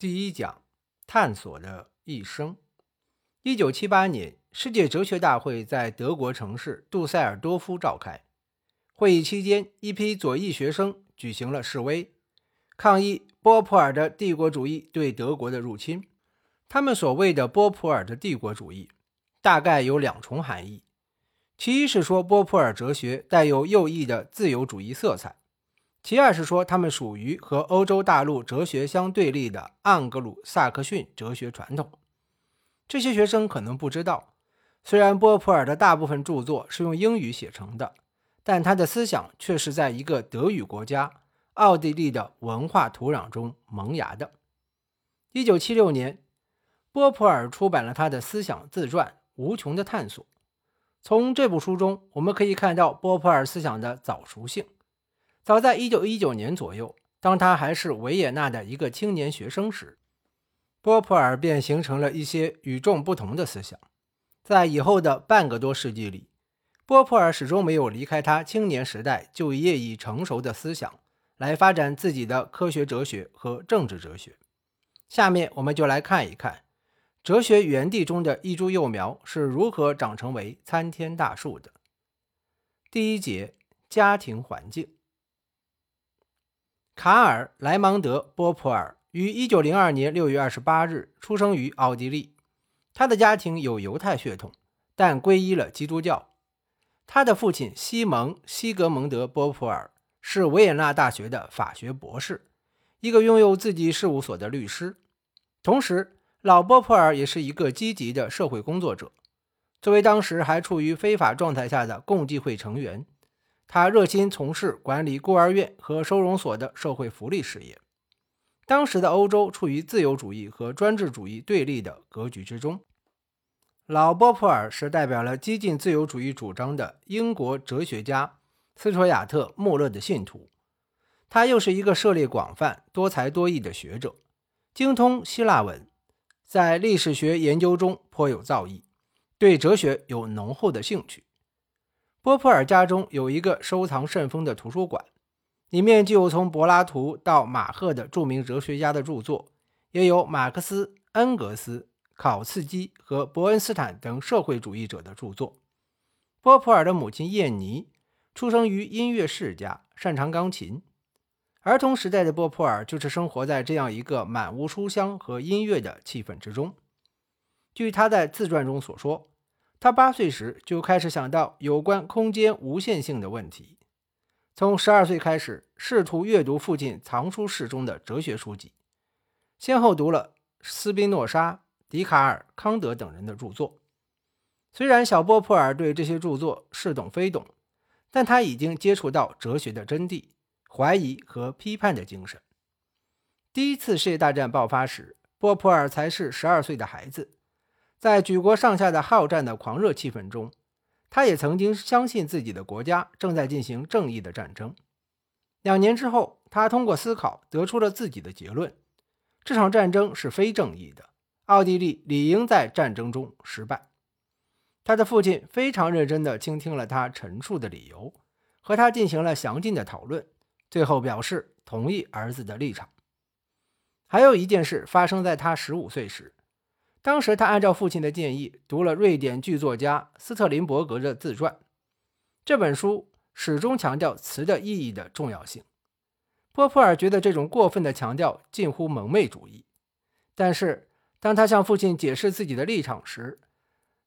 第一讲：探索的一生。一九七八年，世界哲学大会在德国城市杜塞尔多夫召开。会议期间，一批左翼学生举行了示威，抗议波普尔的帝国主义对德国的入侵。他们所谓的波普尔的帝国主义，大概有两重含义：其一是说波普尔哲学带有右翼的自由主义色彩。其二是说，他们属于和欧洲大陆哲学相对立的盎格鲁撒克逊哲学传统。这些学生可能不知道，虽然波普尔的大部分著作是用英语写成的，但他的思想却是在一个德语国家——奥地利的文化土壤中萌芽的。一九七六年，波普尔出版了他的思想自传《无穷的探索》。从这部书中，我们可以看到波普尔思想的早熟性。早在1919年左右，当他还是维也纳的一个青年学生时，波普尔便形成了一些与众不同的思想。在以后的半个多世纪里，波普尔始终没有离开他青年时代就业已成熟的思想，来发展自己的科学哲学和政治哲学。下面我们就来看一看，哲学园地中的一株幼苗是如何长成为参天大树的。第一节：家庭环境。卡尔·莱芒德·波普尔于1902年6月28日出生于奥地利。他的家庭有犹太血统，但皈依了基督教。他的父亲西蒙·西格蒙德·波普尔是维也纳大学的法学博士，一个拥有自己事务所的律师。同时，老波普尔也是一个积极的社会工作者。作为当时还处于非法状态下的共济会成员。他热心从事管理孤儿院和收容所的社会福利事业。当时的欧洲处于自由主义和专制主义对立的格局之中。老波普尔是代表了激进自由主义主张的英国哲学家斯图亚特·穆勒的信徒。他又是一个涉猎广泛、多才多艺的学者，精通希腊文，在历史学研究中颇有造诣，对哲学有浓厚的兴趣。波普尔家中有一个收藏甚丰的图书馆，里面既有从柏拉图到马赫的著名哲学家的著作，也有马克思、恩格斯、考茨基和伯恩斯坦等社会主义者的著作。波普尔的母亲燕妮出生于音乐世家，擅长钢琴。儿童时代的波普尔就是生活在这样一个满屋书香和音乐的气氛之中。据他在自传中所说。他八岁时就开始想到有关空间无限性的问题，从十二岁开始试图阅读父亲藏书室中的哲学书籍，先后读了斯宾诺莎、笛卡尔、康德等人的著作。虽然小波普尔对这些著作似懂非懂，但他已经接触到哲学的真谛、怀疑和批判的精神。第一次世界大战爆发时，波普尔才是十二岁的孩子。在举国上下的好战的狂热气氛中，他也曾经相信自己的国家正在进行正义的战争。两年之后，他通过思考得出了自己的结论：这场战争是非正义的，奥地利理应在战争中失败。他的父亲非常认真地倾听了他陈述的理由，和他进行了详尽的讨论，最后表示同意儿子的立场。还有一件事发生在他十五岁时。当时他按照父亲的建议读了瑞典剧作家斯特林伯格的自传。这本书始终强调词的意义的重要性。波普尔觉得这种过分的强调近乎蒙昧主义。但是当他向父亲解释自己的立场时，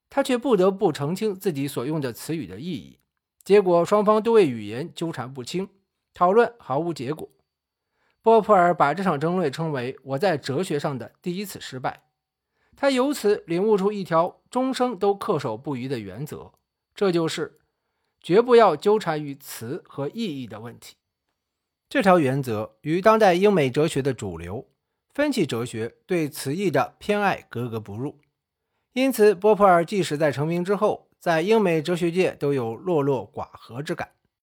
他却不得不澄清自己所用的词语的意义。结果双方都为语言纠缠不清，讨论毫无结果。波普尔把这场争论称为“我在哲学上的第一次失败”。他由此领悟出一条终生都恪守不渝的原则，这就是绝不要纠缠于词和意义的问题。这条原则与当代英美哲学的主流分析哲学对词义的偏爱格格不入。因此，波普尔即使在成名之后，在英美哲学界都有落落寡合之感。